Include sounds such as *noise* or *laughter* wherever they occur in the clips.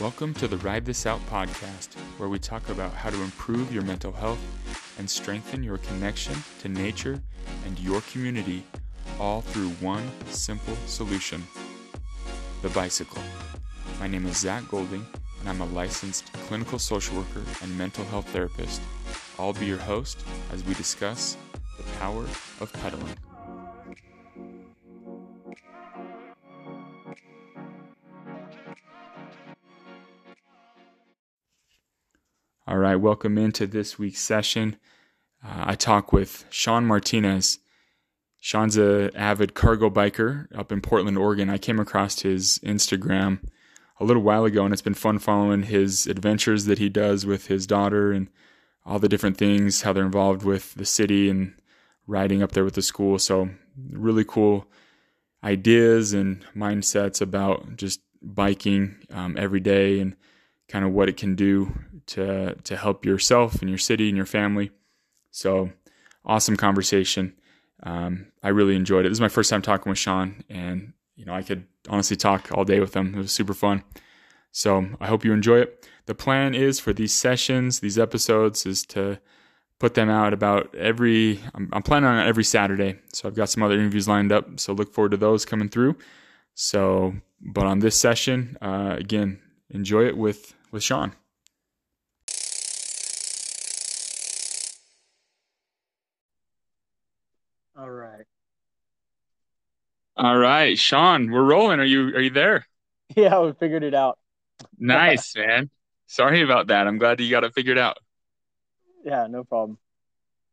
Welcome to the Ride This Out podcast, where we talk about how to improve your mental health and strengthen your connection to nature and your community, all through one simple solution the bicycle. My name is Zach Golding, and I'm a licensed clinical social worker and mental health therapist. I'll be your host as we discuss the power of pedaling. Welcome into this week's session. Uh, I talk with Shawne Martinez. Shawne's an avid cargo biker up in Portland, Oregon. I came across his Instagram a little while ago, and it's been fun following his adventures that he does with his daughter and all the different things, how they're involved with the city and riding up there with the school. So, really cool ideas and mindsets about just biking um, every day and kind of what it can do to to help yourself and your city and your family. So awesome conversation. Um, I really enjoyed it. This is my first time talking with Shawne, and you know I could honestly talk all day with him. It was super fun. So I hope you enjoy it. The plan is for these sessions, these episodes, is to put them out about every. I'm, I'm planning on every Saturday. So I've got some other interviews lined up. So look forward to those coming through. So, but on this session, uh, again, enjoy it with with Shawne. All right. All right, Shawne, we're rolling. Are you are you there? *laughs* Yeah, we figured it out. Nice, man. Sorry about that. I'm glad you got it figured out. Yeah, no problem.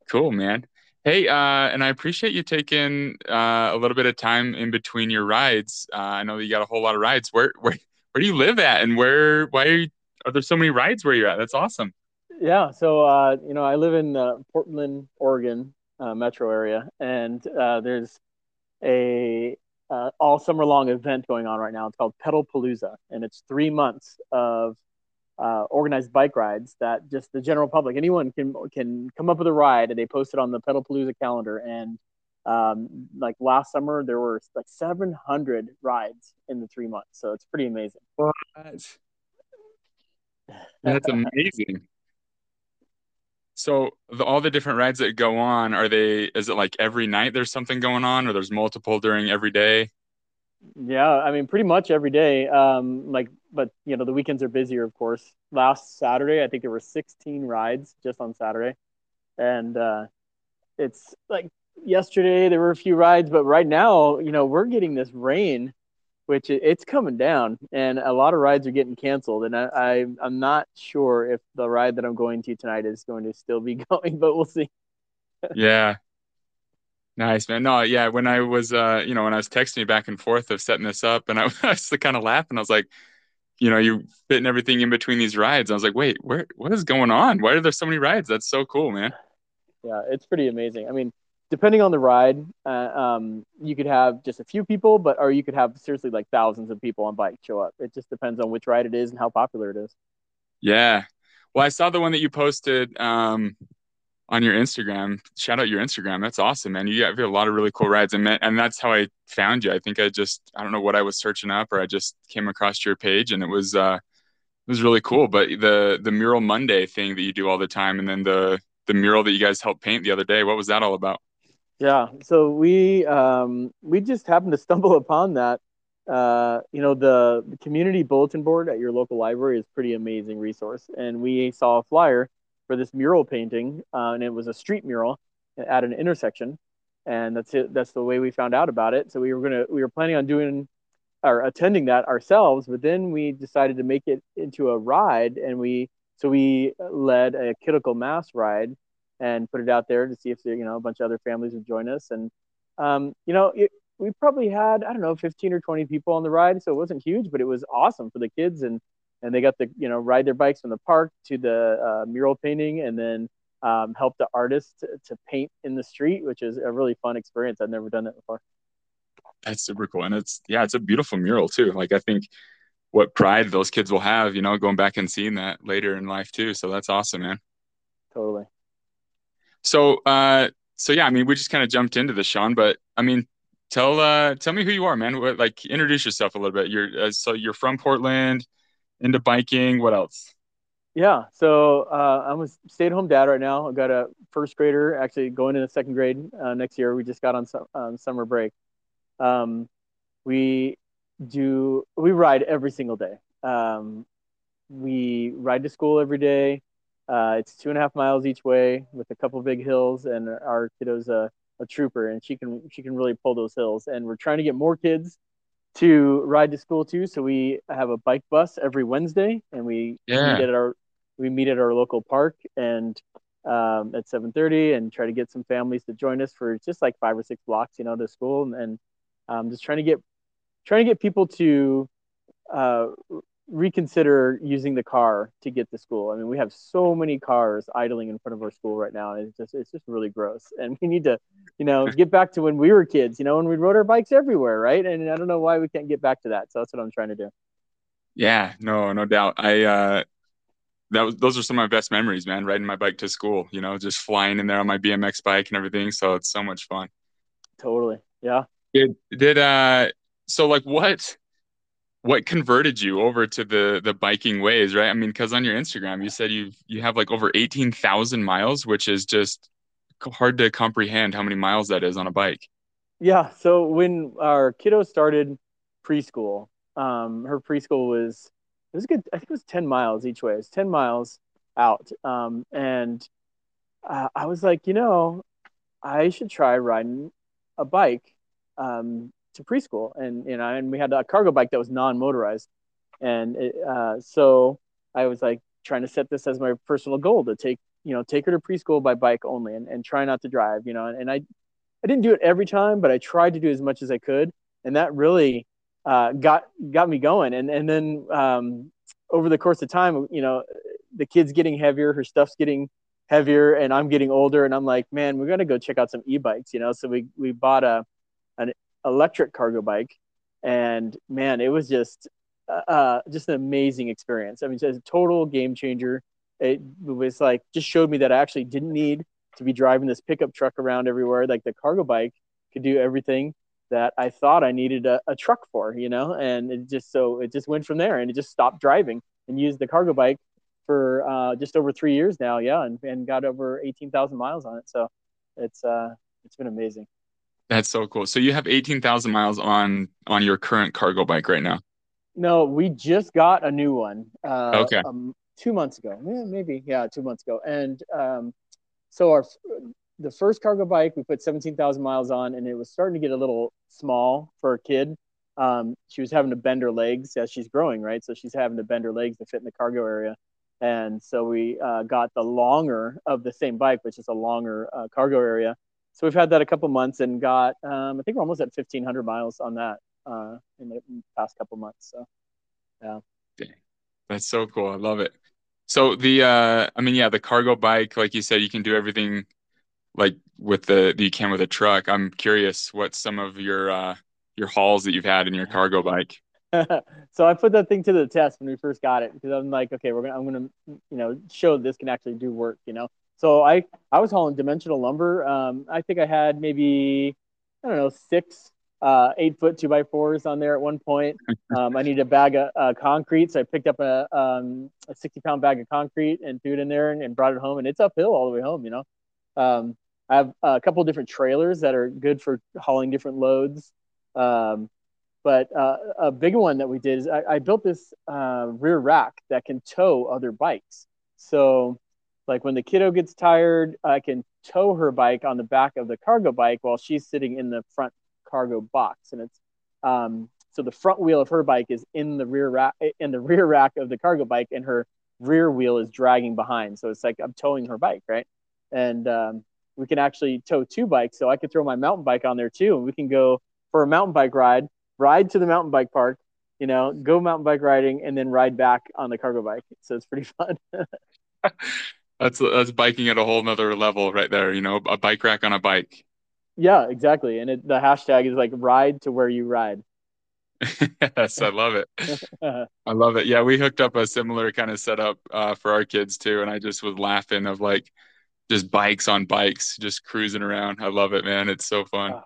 Cool, man. Hey, uh, and I appreciate you taking uh, a little bit of time in between your rides. Uh, I know you got a whole lot of rides. Where where where do you live at, and where why are you are there so many rides where you're at? That's awesome. Yeah. So, uh, you know, I live in uh, Portland, Oregon uh, metro area, and uh, there's a uh, all summer long event going on right now. It's called Pedalpalooza, and it's three months of uh, organized bike rides that just the general public, anyone can can come up with a ride, and they post it on the Pedalpalooza calendar. And um, like last summer, there were like 700 rides in the three months, so it's pretty amazing. What? *laughs* That's amazing. So the, all the different rides that go on, are they? Is it like every night there's something going on, or there's multiple during every day? Yeah, I mean, pretty much every day. Um, like, but you know, the weekends are busier, of course. Last Saturday, I think there were 16 rides just on Saturday, and uh, it's like yesterday there were a few rides, but right now, you know, we're getting this rain which it's coming down and a lot of rides are getting canceled. And I, I i'm not sure if the ride that i'm going to tonight is going to still be *laughs* going but we'll see. Yeah. Nice man. No yeah when i was uh you know when i was texting you back and forth of setting this up and i *laughs* was kind of laughing i was like you know you fitting everything in between these rides. I was like wait where what is going on? Why are there so many rides? That's so cool man. Yeah it's pretty amazing. I mean depending on the ride, uh, um, you could have just a few people, but or you could have seriously like thousands of people on bike show up. It just depends on which ride it is and how popular it is. Yeah. Well, I saw the one that you posted um, on your Instagram. Shout out your Instagram. That's awesome, man. You have a lot of really cool rides, and and that's how I found you. I think I just I don't know what I was searching up, or I just came across your page, and it was uh, it was really cool. But the the mural Monday thing that you do all the time, and then the the mural that you guys helped paint the other day. What was that all about? Yeah, so we um, we just happened to stumble *laughs* upon that. Uh, you know, the, the community bulletin board at your local library is pretty amazing resource, and we saw a flyer for this mural painting, uh, and it was a street mural at an intersection, and that's it. That's the way we found out about it. So we were gonna we were planning on doing or attending that ourselves, but then we decided to make it into a ride, and we so we led a Kiddical Mass ride and put it out there to see if you know a bunch of other families would join us. And um, you know, it, we probably had I don't know 15 or 20 people on the ride, so it wasn't huge, but it was awesome for the kids and and they got to you know ride their bikes from the park to the uh, mural painting and then um, help the artist to, to paint in the street, which is a really fun experience. I've never done that before. That's super cool, and it's yeah, it's a beautiful mural too. Like I think what pride those kids will have, you know, going back and seeing that later in life too. So that's awesome, man. Totally. So, uh, so yeah, I mean, we just kind of jumped into this, Shawne, but I mean, tell, uh, tell me who you are, man. What, like, introduce yourself a little bit. You're, uh, so you're from Portland. into biking. What else? Yeah, so uh, I'm a stay-at-home dad right now. I've got a first grader actually going into second grade uh, next year. We just got on, su- summer break. Um, we do we ride every single day. Um, we ride to school every day. Uh, it's two and a half miles each way with a couple big hills, and our kiddo's a, a trooper, and she can she can really pull those hills. And we're trying to get more kids to ride to school too. So we have a bike bus every Wednesday, and we yeah. meet at our we meet at our local park and um, at 7:30 and try to get some families to join us for just like five or six blocks, you know, to school, and, and um, just trying to get trying to get people to uh, reconsider using the car to get to school. I mean, we have so many cars idling in front of our school right now, and it's just it's just really gross. And we need to, you know, *laughs* get back to when we were kids, you know, when we rode our bikes everywhere, right? And I don't know why we can't get back to that. So that's what I'm trying to do. Yeah, no, no doubt. I uh that was those are some of my best memories, man. Riding my bike to school, you know, just flying in there on my BMX bike and everything. So it's so much fun. Totally. Yeah. Did did uh so like what what converted you over to the the biking ways, right? I mean, because on your Instagram you said you you have like over eighteen thousand miles, which is just hard to comprehend how many miles that is on a bike. Yeah. So when our kiddo started preschool, um, her preschool was it was good. I think it was 10 miles each way. It was 10 miles out. Um, and uh, I was like, you know, I should try riding a bike um, to preschool. And, you know, and we had a cargo bike that was non-motorized. And it, uh, so I was like trying to set this as my personal goal to take, you know, take her to preschool by bike only and, and try not to drive, you know, and, and I, I didn't do it every time, but I tried to do as much as I could. And that really uh, got got me going. And and then um, over the course of time, you know, the kid's getting heavier, her stuff's getting heavier, and I'm getting older, and I'm like, man, we're gonna go check out some e-bikes, you know. So we we bought a electric cargo bike, and man, it was just uh, uh just an amazing experience. I mean, it's a total game changer. It was like just showed me that I actually didn't need to be driving this pickup truck around everywhere. Like the cargo bike could do everything that I thought I needed a, a truck for, you know, and it just so it just went from there and it just stopped driving and used the cargo bike for uh, just over three years now, yeah, and, and got over eighteen thousand miles on it. So it's uh it's been amazing. That's so cool. So you have eighteen thousand miles on on your current cargo bike right now. No, we just got a new one. Uh, okay. Um, two months ago, Yeah, maybe yeah, two months ago, and um, so our the first cargo bike we put 17,000 miles on and it was starting to get a little small for a kid. Um, she was having to bend her legs as she's growing, right? So she's having to bend her legs to fit in the cargo area. And so we uh, got the longer of the same bike, which is a longer uh, cargo area. So we've had that a couple months and got, um, I think we're almost at 1,500 miles on that uh, in the past couple months. So, yeah. Dang. That's so cool. I love it. So the, uh, I mean, yeah, the cargo bike, like you said, you can do everything like with the you can with a truck. I'm curious what some of your uh, your hauls that you've had in your cargo bike. *laughs* so I put that thing to the test when we first got it because I'm like, okay, we're gonna I'm gonna you know show this can actually do work, you know. So I I was hauling dimensional lumber. Um, I think I had maybe I don't know six uh, eight foot two by fours on there at one point. *laughs* Um, I needed a bag of uh, concrete, so I picked up a, um, a 60 pound bag of concrete and threw it in there and, and, brought it home. And it's uphill all the way home, you know. Um, I have a couple different trailers that are good for hauling different loads. Um, but uh, a big one that we did is I, I built this uh, rear rack that can tow other bikes. So, like when the kiddo gets tired, I can tow her bike on the back of the cargo bike while she's sitting in the front cargo box, and it's um, so the front wheel of her bike is in the rear rack in the rear rack of the cargo bike, and her rear wheel is dragging behind. So it's like I'm towing her bike, right? And um, we can actually tow two bikes. So I could throw my mountain bike on there too, and we can go for a mountain bike ride, ride to the mountain bike park, you know, go mountain bike riding, and then ride back on the cargo bike. So it's pretty *laughs* fun. *laughs* that's that's biking at a whole nother level right there. You know, a bike rack on a bike. Yeah, exactly. And it, the hashtag is like ride to where you ride. *laughs* yes, I love it. *laughs* I love it. Yeah, we hooked up a similar kind of setup uh, for our kids too, and I just was laughing of like just bikes on bikes, just cruising around. I love it, man. It's so fun.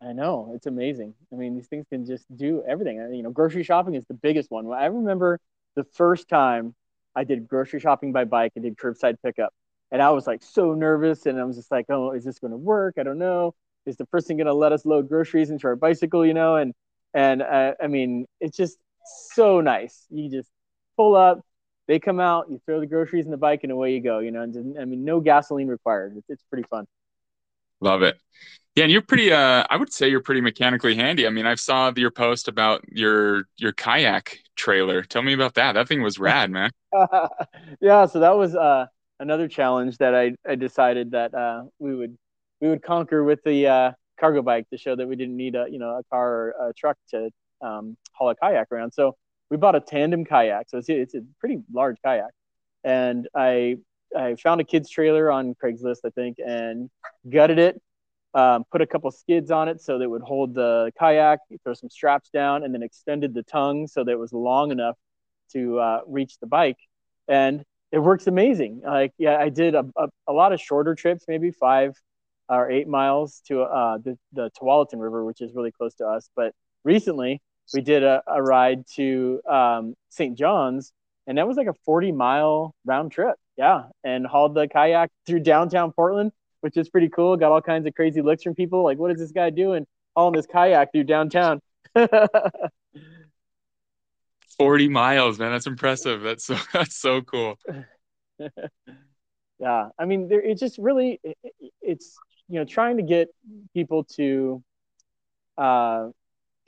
I know it's amazing. I mean, these things can just do everything. You know, grocery shopping is the biggest one. I remember the first time I did grocery shopping by bike and did curbside pickup. And I was like so nervous and I was just like, oh, is this going to work? I don't know. Is the person going to let us load groceries into our bicycle, you know? And, and uh, I mean, it's just so nice. You just pull up, they come out, you throw the groceries in the bike and away you go, you know? And I mean, no gasoline required. It's, it's pretty fun. Love it. Yeah, and you're pretty. Uh, I would say you're pretty mechanically handy. I mean, I saw your post about your your kayak trailer. Tell me about that. That thing was rad, man. *laughs* yeah, so that was uh, another challenge that I, I decided that uh, we would we would conquer with the uh, cargo bike to show that we didn't need a you know a car or a truck to um, haul a kayak around. So we bought a tandem kayak. So it's, it's a pretty large kayak, and I I found a kid's trailer on Craigslist, I think, and gutted it. Um, put a couple skids on it so that it would hold the kayak, throw some straps down, and then extended the tongue so that it was long enough to uh, reach the bike. And it works amazing. Like, yeah, I did a, a, a lot of shorter trips, maybe five or eight miles to uh, the, the Tualatin River, which is really close to us. But recently, we did a, a ride to um, St. John's, and that was like a 40 mile round trip. Yeah, and hauled the kayak through downtown Portland, which is pretty cool. Got all kinds of crazy looks from people. Like, what is this guy doing hauling this kayak through downtown? *laughs* 40 miles, man. That's impressive. That's so, *laughs* that's so cool. *laughs* yeah. I mean, there, it just really, it, it's, you know, trying to get people to uh,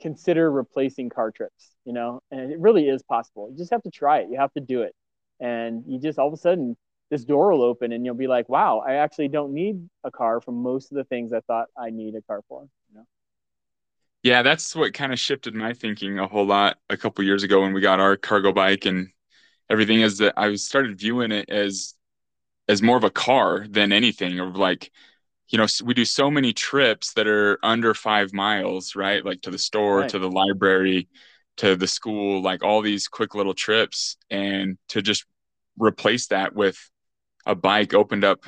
consider replacing car trips, you know, and it really is possible. You just have to try it. You have to do it. And you just all of a sudden, this door will open and you'll be like, wow, I actually don't need a car for most of the things I thought I need a car for. You know? Yeah, that's what kind of shifted my thinking a whole lot a couple years ago when we got our cargo bike and everything is that I started viewing it as as more of a car than anything of like you know we do so many trips that are under 5 miles, right? Like to the store, right. to the library, to the school, like all these quick little trips and to just replace that with a bike opened up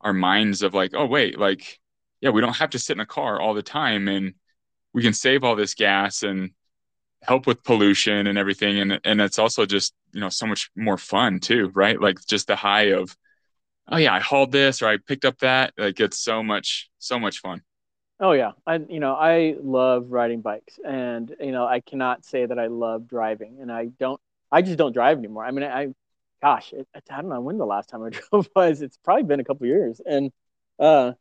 our minds of like, oh wait, like yeah, we don't have to sit in a car all the time and we can save all this gas and help with pollution and everything. And and it's also just you know so much more fun too right? Like just the high of oh yeah i hauled this or i picked up that. Like it's so much so much fun oh yeah i you know i love riding bikes and you know i cannot say that i love driving and i don't i just don't drive anymore i mean i gosh it, i don't know when the last time i *laughs* drove was it's probably been a couple years and uh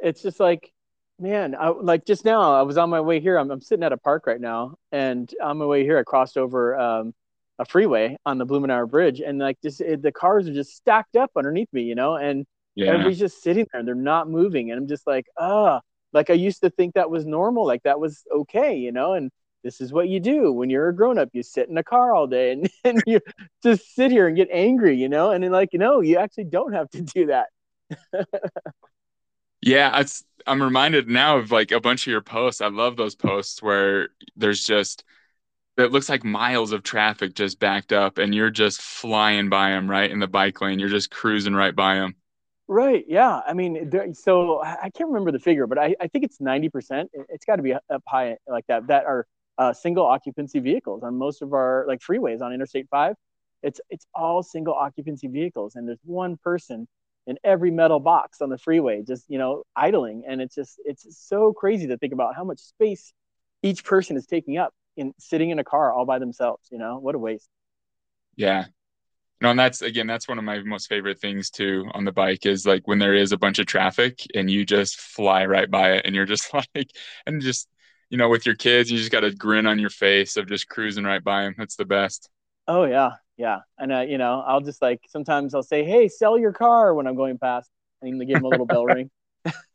it's just like man, I, like just now, I was on my way here. I'm, I'm sitting at a park right now, and on my way here, I crossed over um, a freeway on the Blumenauer Bridge, and like just it, the cars are just stacked up underneath me, you know, and yeah. everybody's just sitting there and they're not moving, and I'm just like, ah, like I used to think that was normal, like that was okay, you know, and this is what you do when you're a grown up. You sit in a car all day and, *laughs* and you just sit here and get angry, you know, and then like, you know, you actually don't have to do that. Yeah, I'm reminded now of like a bunch of your posts. I love those posts where there's just it looks like miles of traffic just backed up and you're just flying by them right in the bike lane. You're just cruising right by them. Right. Yeah. I mean, there, so I can't remember the figure, but I, I think it's 90%. It's got to be up high like that, that are uh, single occupancy vehicles on most of our like freeways on Interstate 5. It's, it's all single occupancy vehicles. And there's one person in every metal box on the freeway, just you know, idling. And it's just it's so crazy to think about how much space each person is taking up in sitting in a car all by themselves. You know, what a waste. Yeah. No, and that's again, that's one of my most favorite things too on the bike is like when there is a bunch of traffic and you just fly right by it and you're just *laughs* like, and just, you know, with your kids, you just got a grin on your face of just cruising right by them. That's the best. Oh yeah, yeah. And uh, you know, I'll just like sometimes I'll say, "Hey, sell your car" when I'm going past, and give them a little bell ring. *laughs*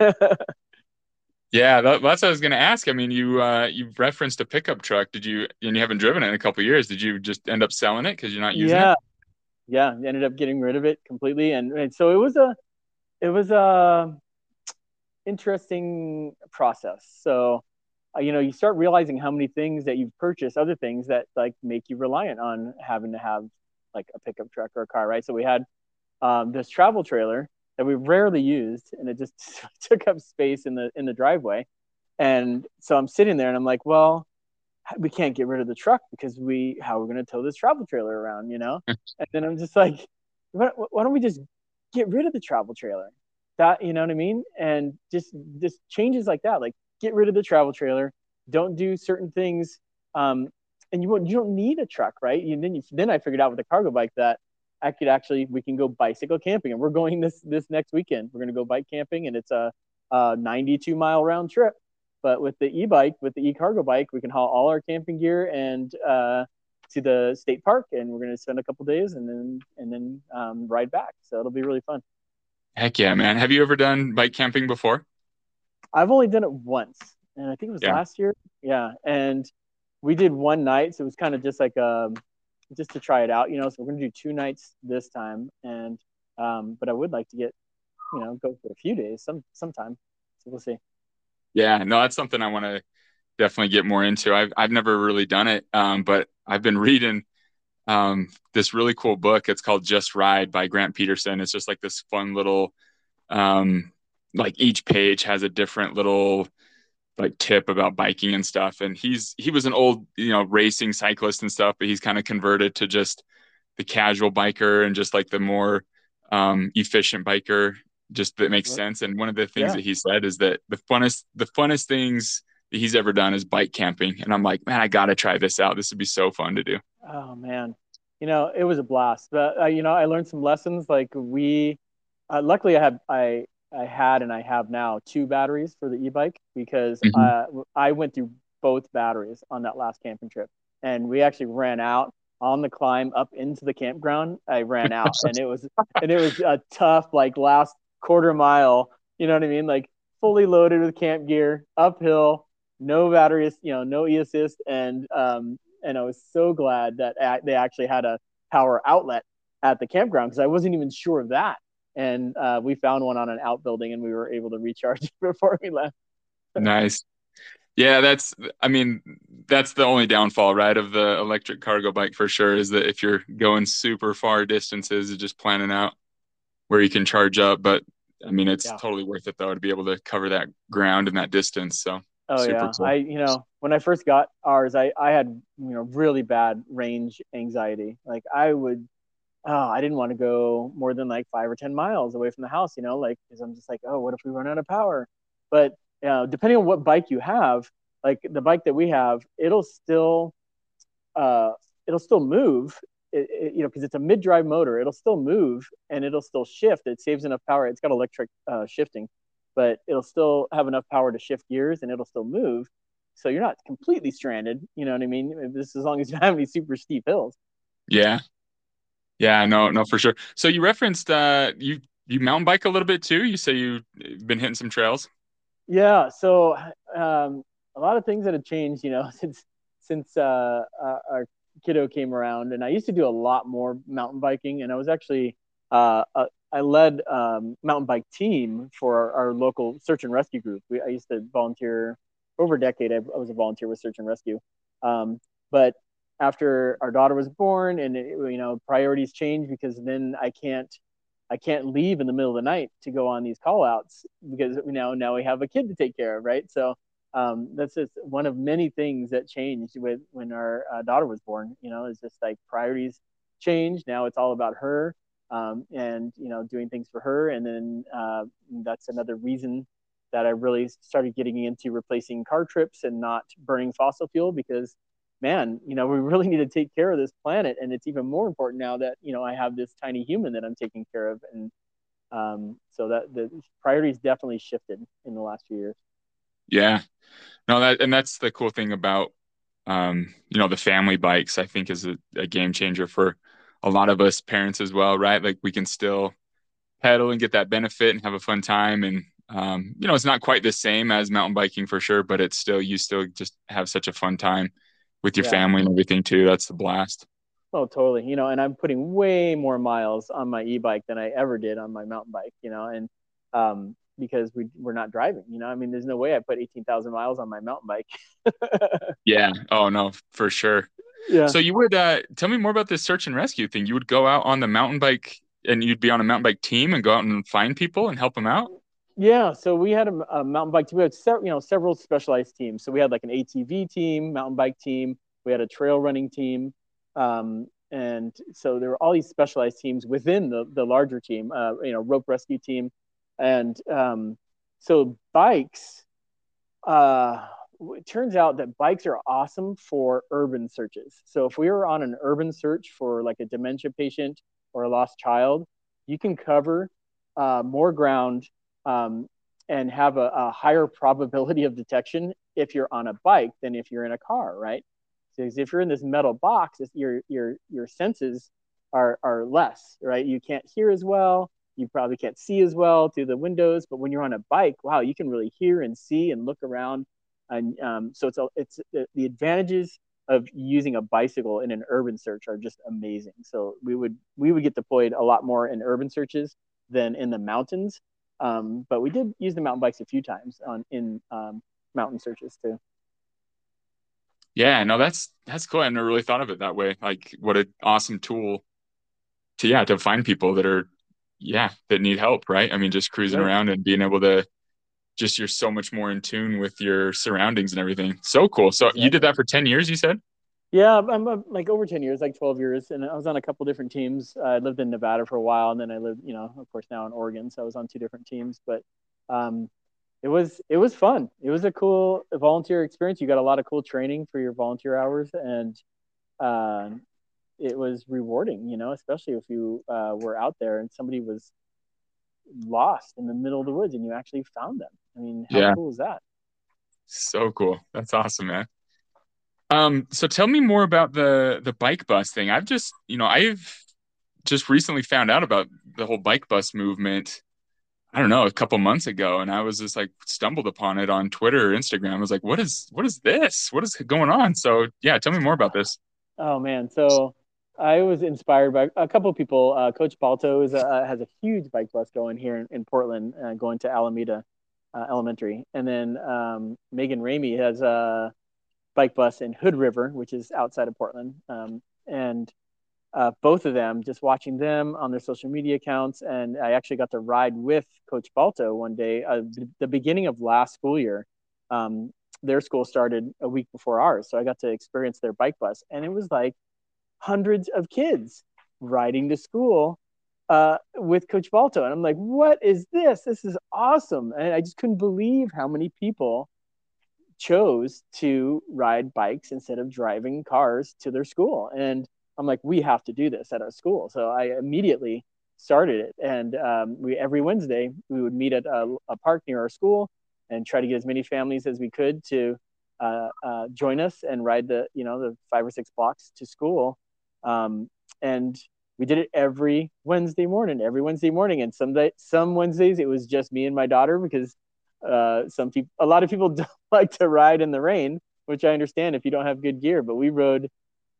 yeah, that, that's what I was going to ask. I mean, you uh, you referenced a pickup truck. Did you? And you haven't driven it in a couple years. Did you just end up selling it because you're not using yeah. it? Yeah, ended up getting rid of it completely, and, and so it was a, it was a interesting process. So uh, you know you start realizing how many things that you've purchased other things that like make you reliant on having to have like a pickup truck or a car right? So we had um, this travel trailer that we rarely used and it just *laughs* took up space in the in the driveway. And so i'm sitting there and i'm like well we can't get rid of the truck because we how we're going to tow this travel trailer around, you know? *laughs* and then I'm just like, why, why don't we just get rid of the travel trailer? That you know what I mean? And just just changes like that, like get rid of the travel trailer. Don't do certain things. Um, and you won't, you don't need a truck, right? And then you, then I figured out with the cargo bike that I could actually we can go bicycle camping, and we're going this this next weekend. We're going to go bike camping, and it's a, a 92 mile round trip. But with the e-bike, with the e-cargo bike, we can haul all our camping gear and uh, to the state park, and we're going to spend a couple days and then and then um, ride back. So it'll be really fun. Heck yeah, man! Have you ever done bike camping before? I've only done it once, and I think it was yeah. last year. Yeah, and we did one night, so it was kind of just like um, just to try it out, you know. So we're gonna do two nights this time, and um, but I would like to get, you know, go for a few days some sometime. So we'll see. Yeah, no, that's something I want to definitely get more into. I've I've never really done it, um, but I've been reading um, this really cool book. It's called Just Ride by Grant Petersen. It's just like this fun little, um, like each page has a different little like tip about biking and stuff. And he's he was an old you know racing cyclist and stuff, but he's kind of converted to just the casual biker and just like the more um, efficient biker just that makes sense. And one of the things yeah. that he said is that the funnest the funnest things that he's ever done is bike camping. And I'm like, man, I gotta try this out. This would be so fun to do. Oh man, you know, it was a blast. But uh, you know, I learned some lessons. Like we, uh, luckily, I had I I had and I have now two batteries for the e-bike because mm-hmm. uh, I went through both batteries on that last camping trip, and we actually ran out on the climb up into the campground. I ran *laughs* out, and it was and it was a tough like last quarter mile. You know what I mean? Like fully loaded with camp gear, uphill, no batteries, you know, no e assist, and um, and I was so glad that they actually had a power outlet at the campground because I wasn't even sure of that. And uh, we found one on an outbuilding, and we were able to recharge *laughs* before we left. nice. Yeah, that's. I mean, that's the only downfall, right, of the electric cargo bike for sure. Is that if you're going super far distances, just planning out where you can charge up. But I mean, it's yeah. totally worth it though to be able to cover that ground and that distance. So. Oh yeah, cool. I you know when I first got ours, I I had you know really bad range anxiety. Like I would, oh, I didn't want to go more than like five or ten miles away from the house. You know, like because I'm just like, oh, what if we run out of power? But you know, depending on what bike you have, like the bike that we have, it'll still, uh, it'll still move it, it, you know, because it's a mid-drive motor, it'll still move and it'll still shift. It saves enough power. It's got electric uh, shifting, but it'll still have enough power to shift gears and it'll still move. So you're not completely stranded. You know what I mean? This as long as you have any super steep hills. Yeah, yeah, no, no, for sure. So you referenced uh, you you mountain bike a little bit too. You say you've been hitting some trails. Yeah, so um, a lot of things that have changed. You know, *laughs* since since uh, our kiddo came around, and I used to do a lot more mountain biking, and I was actually uh, uh, I led um, mountain bike team for our, our, local search and rescue group. We, I used to volunteer over a decade. I, I was a volunteer with search and rescue, um, but after our daughter was born, and it, you know priorities changed because then I can't I can't leave in the middle of the night to go on these call outs because you know now we have a kid to take care of, right? So um, that's just one of many things that changed with when our uh, daughter was born. You know, it's just like priorities changed. Now it's all about her um, and you know doing things for her. And then uh, that's another reason that I really started getting into replacing car trips and not burning fossil fuel because man, you know, we *laughs* really need to take care of this planet. And it's even more important now that, you know, I have this tiny human that I'm taking care of. And um, so that the priorities definitely shifted in the last few years. Yeah, no, that and that's the cool thing about um, you know the family bikes. I think is a, a game changer for a lot of us parents as well, right? Like we can still pedal and get that benefit and have a fun time and um, you know it's not quite the same as mountain biking for sure but it's still you still just have such a fun time with your yeah. family and everything too that's the blast oh totally you know and i'm putting way more miles on my e-bike than i ever did on my mountain bike you know and um, because we we're not driving. You know, I mean, there's no way I put eighteen thousand miles on my mountain bike. *laughs* yeah. Oh no, for sure. Yeah. So you would uh, tell me more about this search and rescue thing. You would go out on the mountain bike, and you'd be on a mountain bike team and go out and find people and help them out. Yeah, so we had a, a mountain bike team. We had several, you know, several specialized teams. So we had like an ATV team, mountain bike team. We had a trail running team, um, and so there were all these specialized teams within the the larger team. Uh, you know, rope rescue team, and um, so bikes. Uh, it turns out that bikes are awesome for urban searches. So if we were on an urban search for like a dementia patient or a lost child, you can cover uh, more ground um, and have a, a, higher *laughs* probability of detection if you're on a bike than if you're in a car, right? Because if you're in this metal box, your your your senses are are less, right? You can't hear as well. You probably can't see as well through the windows. But when you're on a bike, wow, you can really hear and see and look around. And um, so it's a, it's the advantages of using a bicycle in an urban search are just amazing. So we would we would get deployed a lot more in urban searches than in the mountains um, but we did use the mountain bikes a few times on in um, mountain searches too. Yeah, no, that's that's cool. I never really thought of it that way. Like, what an awesome tool to yeah to find people that are yeah that need help, right? I mean, just cruising right. around and being able to just you're so much more in tune with your surroundings and everything. So cool. So exactly. you did that for ten years, you said? Yeah, I'm, I'm, like over 10 years, like 12 years. And I was on a couple different teams. I lived in Nevada for a while and then I lived, you know, of course now in Oregon. So I was on two different teams, but um, it was, it was fun. It was a cool volunteer experience. You got a lot of cool training for your volunteer hours and uh, it was rewarding, you know, especially if you uh, were out there and somebody was lost in the middle of the woods and you actually found them. I mean, how yeah. cool is that? So cool. That's awesome, man. Um, so tell me more about the the bike bus thing. I've just, you know, I've just recently found out about the whole bike bus movement. I don't know, a couple months ago, and I was just like stumbled upon it on Twitter or Instagram. I was like, "What is what is this? What is going on?" So yeah, tell me more about this. Oh man, so I was inspired by a couple of people. Uh, Coach Balto is a, has a huge bike bus going here in, in Portland, uh, going to Alameda uh, Elementary, and then um, Megan Ramey has a bike bus in Hood River, which is outside of Portland. Um, and uh, both of them, just watching them on their social media accounts. And I actually got to ride with Coach Balto one day, uh, the, the, beginning of last school year. Um, their school started a week before ours. So I got to experience their bike bus. And it was like hundreds of kids riding to school uh, with Coach Balto. And I'm like, what is this? This is awesome. And I just couldn't believe how many people chose to ride bikes instead of driving cars to their school. And I'm like, we have to do this at our school. So I immediately started it. And um, we every Wednesday we would meet at a, a, park near our school and try to get as many families as we could to uh, uh, join us and ride the you know the five or six blocks to school. Um, and we did it every Wednesday morning, every Wednesday morning. And some day, some Wednesdays it was just me and my daughter because uh, some people, a lot of people *laughs* don't like to ride in the rain, which I understand if you don't have good gear. But we rode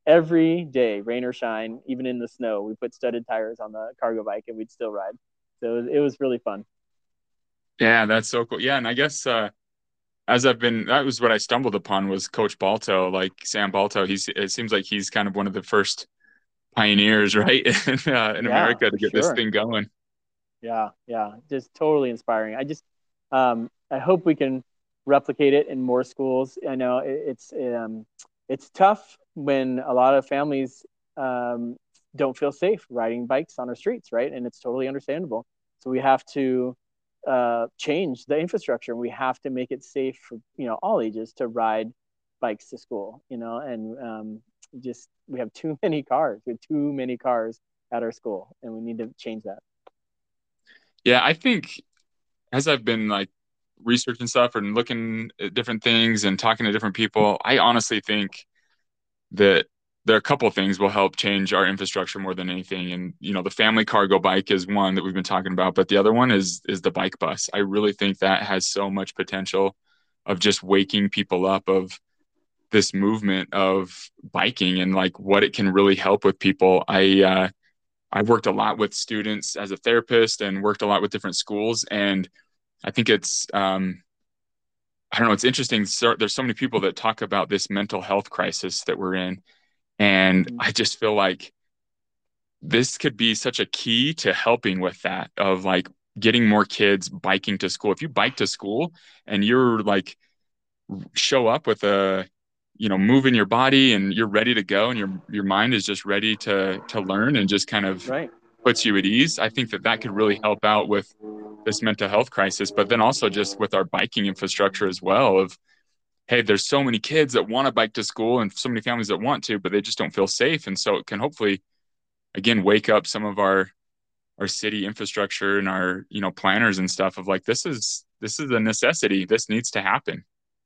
every day, rain or shine, even in the snow. We put studded tires on the cargo bike, and we'd still ride. So it was, it was really fun. Yeah, that's so cool. Yeah, and I guess uh, as I've been, that was what I stumbled upon was Coach Balto, like Sam Balto. He's it seems like he's kind of one of the first pioneers, *laughs* right, in, uh, in yeah, America to get sure. this thing going. Yeah, yeah, just totally inspiring. I just um, I hope we can replicate it in more schools. I know it's um, it's tough when a lot of families um, don't feel safe riding bikes on our streets, right? And it's totally understandable. So we have to uh, change the infrastructure. And we have to make it safe for you know all ages to ride bikes to school. You know, and um, just we have too *laughs* many cars. We have too many cars at our school, and we need to change that. Yeah, I think as I've been like researching stuff and looking at different things and talking to different people, I honestly think that there are a couple things will help change our infrastructure more than anything. And you know, the family cargo bike is one that we've been talking about, but the other one is is the bike bus. I really think that has so much potential of just waking people up of this movement of biking and like what it can really help with people. I uh, I've worked a lot with students as a therapist and worked a lot with different schools and I think it's um, I don't know. It's interesting. So, there's so many people that talk about this mental health crisis that we're in, and mm-hmm. I just feel like this could be such a key to helping with that. Of like getting more kids biking to school. If you bike to school and you're like show up with a you know moving your body and you're ready to go and your your mind is just ready to to learn and just kind of right. puts you at ease i think that that could really help out with this mental health crisis but then also just with our biking infrastructure as well of hey there's so many kids that want to bike to school and so many families that want to but they just don't feel safe. And so it can hopefully again wake up some of our our city infrastructure and our you know planners and stuff of like this is this is a necessity. This needs to happen.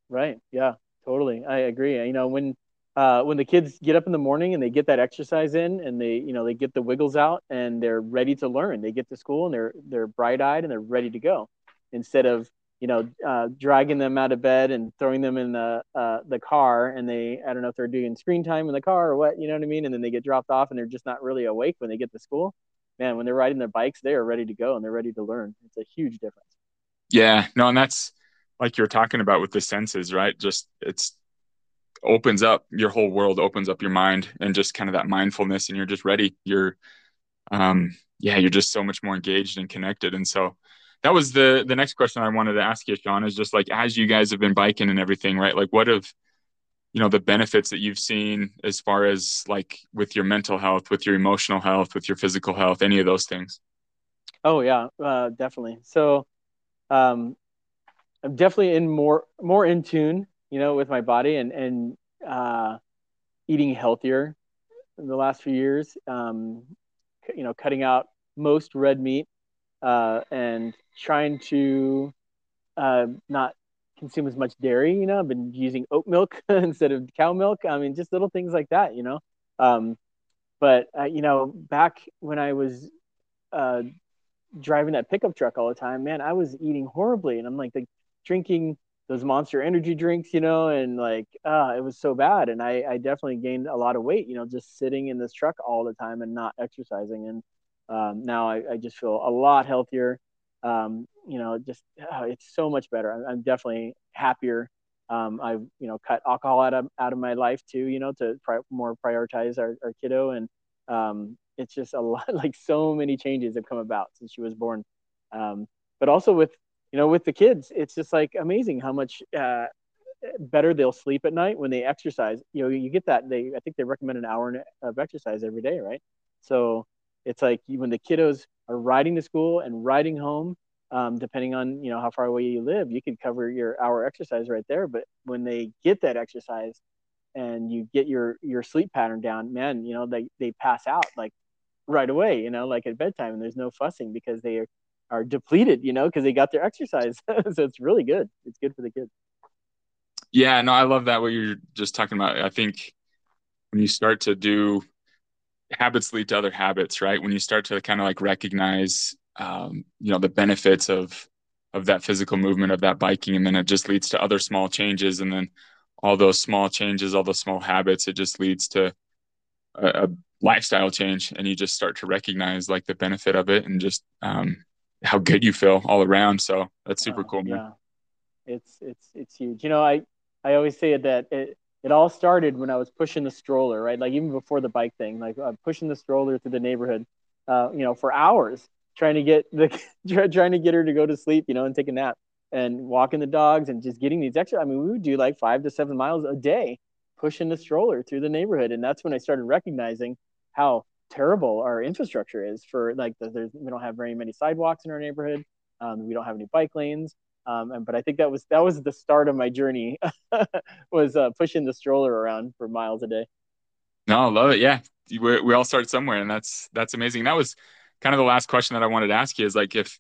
Right. Yeah totally. I agree. You know when uh, when the kids get up in the morning and they get that exercise in and they you know they get the wiggles out and they're ready to learn they get to school and they're they're bright-eyed and they're ready to go instead of you know uh, dragging them out of bed and throwing them in the uh, the car and they i don't know if they're doing screen time in the car or what you know what i mean? And then they get dropped off and they're just not really awake when they get to school. Man when they're riding their bikes they are ready to go and they're ready to learn. It's a huge difference. Yeah. No and that's like you're talking about with the senses right? Just it's opens up your whole world opens up your mind and just kind of that mindfulness and you're just ready. You're um yeah you're just so much more engaged and connected. And so that was the the next question i wanted to ask you Shawne is just like as you guys have been biking and everything right? Like what have you know the benefits that you've seen as far as like with your mental health with your emotional health with your physical health any of those things? Oh yeah uh, definitely. So um i'm definitely in more more in tune you know, with my body and and uh, eating healthier in the last few years. Um, you know, cutting out most red meat uh, and trying to uh, not consume as much dairy. You know, I've been using oat milk *laughs* instead of cow milk. I mean, just little things like that. You know, um, but uh, you know, back when I was uh, driving that pickup truck all the time, man, I was eating horribly, and I'm like, like drinking those monster energy drinks, you know, and like, uh, it was so bad. And I, I definitely gained a lot of weight, you know, just sitting in this truck all the time and not exercising. And um, now I, I, just feel a lot healthier. Um, you know, just uh, it's so much better. I'm, I'm definitely happier. Um, I've you know cut alcohol out of out of my life too. You know, to pri- more prioritize our, our kiddo, and um, it's just a lot *laughs* like so many changes have come about since she was born. Um, but also with you know, with the kids, it's just like amazing how much uh, better they'll sleep at night when they exercise. You know, you get that. They, I think they recommend an hour of exercise every day, right? So it's like when the kiddos are riding to school and riding home, um, depending on you know how far away you live, you could cover your hour exercise right there. But when they get that exercise and you get your your sleep pattern down, man, you know they they pass out like right away. You know, like at bedtime, and there's no fussing because they are are depleted, you know, because they got their exercise. *laughs* so it's really good. It's good for the kids. Yeah, no, I love that what you're just talking about. I think when you start to do habits lead to other habits, right? When you start to kind of like recognize, um, you know, the benefits of of that physical movement of that biking, and then it just leads to other small changes, and then all those small changes, all those small habits, it just leads to a, a lifestyle change, and you just start to recognize like the benefit of it, and just um, how good you feel all around. So that's super cool, man. Yeah, it's it's it's huge. You know, I I always say that it it all started when I was pushing the stroller, right? Like even before the bike thing, like I'm pushing the stroller through the neighborhood, uh, you know, for hours trying to get the *laughs* trying to get her to go to sleep, you know, and take a nap and walking the dogs and just getting these extra. I mean, we would do like five to seven miles a day pushing the stroller through the neighborhood, and that's when I started recognizing how terrible our infrastructure is for like the, there's we don't have very many sidewalks in our neighborhood um, we don't have any bike lanes um, and, but i think that was that was the start of my journey *laughs* was uh, pushing the stroller around for miles a day. No I love it yeah we, we all start somewhere and that's that's amazing that was kind of the last question that i wanted to ask you is like if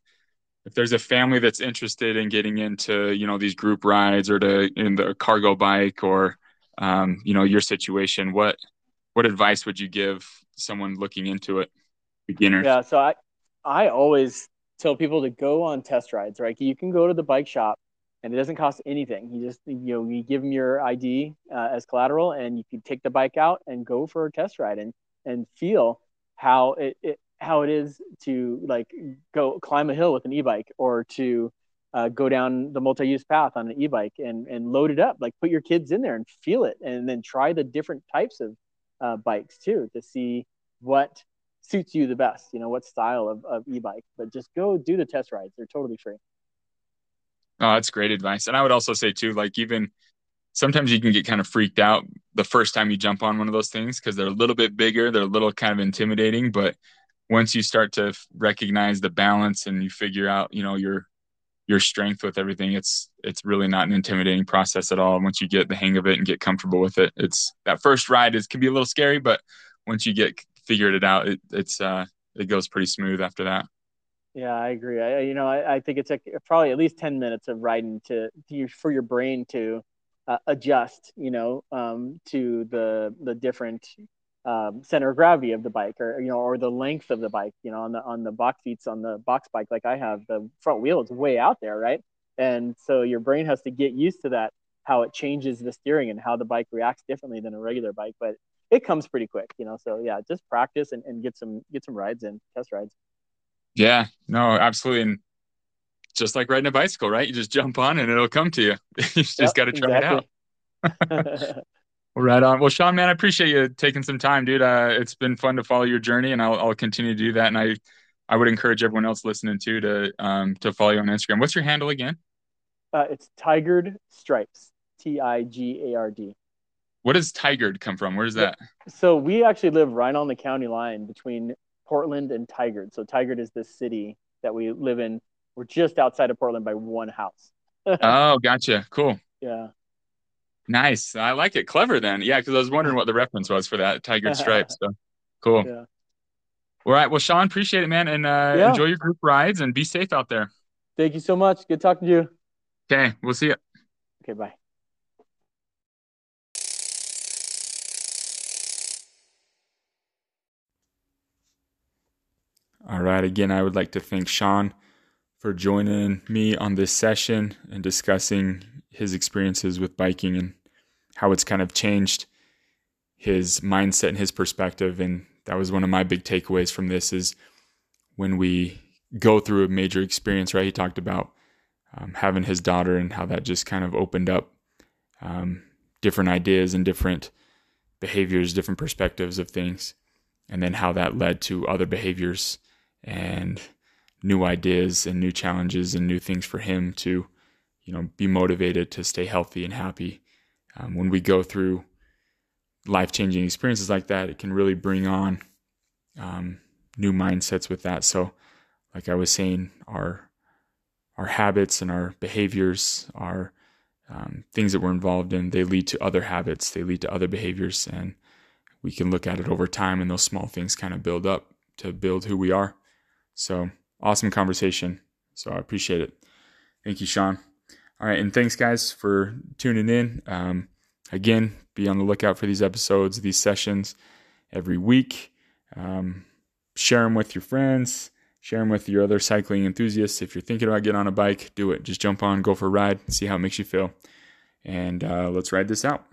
if there's a family that's interested in getting into you know these group rides or to in the cargo bike or um, you know your situation what what advice would you give someone looking into it, beginners? Yeah, so I I always tell people to go on test rides. Right, you can go to the bike shop, and it doesn't cost anything. You just you know you give them your ID uh, as collateral, and you can take the bike out and go for a test ride and and feel how it, it how it is to like go climb a hill with an e-bike or to uh, go down the multi-use path on an e-bike and and load it up like put your kids in there and feel it and then try the different types of uh, bikes too to see what suits you the best. You know, what style of, of e-bike, but just go do the test rides. They're totally free. Oh, that's great advice. And I would also say too, like even sometimes you can get kind of freaked out the first time you jump on one of those things because they're a little bit bigger, they're a little kind of intimidating. But once you start to recognize the balance and you figure out, you know, your your strength with everything, it's it's really not an intimidating process at all. Once you get the hang of it and get comfortable with it, it's that first ride is can be a little scary, but once you get figured it out, it, it's uh it goes pretty smooth after that. Yeah, I agree. I, you know, I, I think it's like probably at least 10 minutes of riding to, to for your brain to uh, adjust, you know, um, to the, the different um, center of gravity of the bike or, you know, or the length of the bike, you know, on the, on the box seats on the box bike, like I have the front wheel is way out there. Right. And so your brain has to get used to that, how it changes the steering and how the bike reacts differently than a regular bike, but it comes pretty quick, you know? So yeah, just practice and, and get some, get some rides and test rides. Yeah, no, absolutely. And just like riding a bicycle, right? You just jump on and it'll come to you. *laughs* you just yep, got to try exactly. it out. *laughs* *laughs* right on. Well, Shawne, man, I appreciate you taking some time, dude. Uh, it's been fun to follow your journey, and I'll, I'll continue to do that. And I, I would encourage everyone else listening too to um to follow you on Instagram. What's your handle again? Uh, it's Tigard Stripes. T I G A R D. What does Tigard come from? Where's that? So we actually live right on the county line between Portland and Tigard. So Tigard is the city that we live in. We're just outside of Portland by one house. *laughs* oh, gotcha. Cool. Yeah. Nice. I like it. Clever then. Yeah, because I was wondering what the reference was for that Tiger stripes. *laughs* So cool. Yeah. All right. Well, Shawne, appreciate it, man. And uh, yeah. enjoy your group rides and be safe out there. Thank you so much. Good talking to you. Okay. We'll see you. Okay. Bye. All right. Again, I would like to thank Shawne for joining me on this session and discussing his experiences with biking and how it's kind of changed his mindset and his perspective. And that was one of my big takeaways from this is when we go through a major experience, right? He talked about um, having his daughter and how that just kind of opened up um, different ideas and different behaviors, different perspectives of things, and then how that led to other behaviors and new ideas and new challenges and new things for him to, you know, be motivated to stay healthy and happy. Um, when we go through life changing experiences like that, it can really bring on um, new mindsets with that. So, like I was saying, our our habits and our behaviors, our um, things that we're involved in, they lead to other habits, they lead to other behaviors, and we can look at it over time, and those small things kind of build up to build who we are. So awesome conversation. So I appreciate it. Thank you, Shawne. All right. And thanks, guys, for tuning in. Um, again, be on the lookout for these episodes, these sessions every week. Um, share them with your friends, share them with your other cycling enthusiasts. If you're thinking about getting on a bike, do it. Just jump on, go for a ride, see how it makes you feel. And uh, let's ride this out.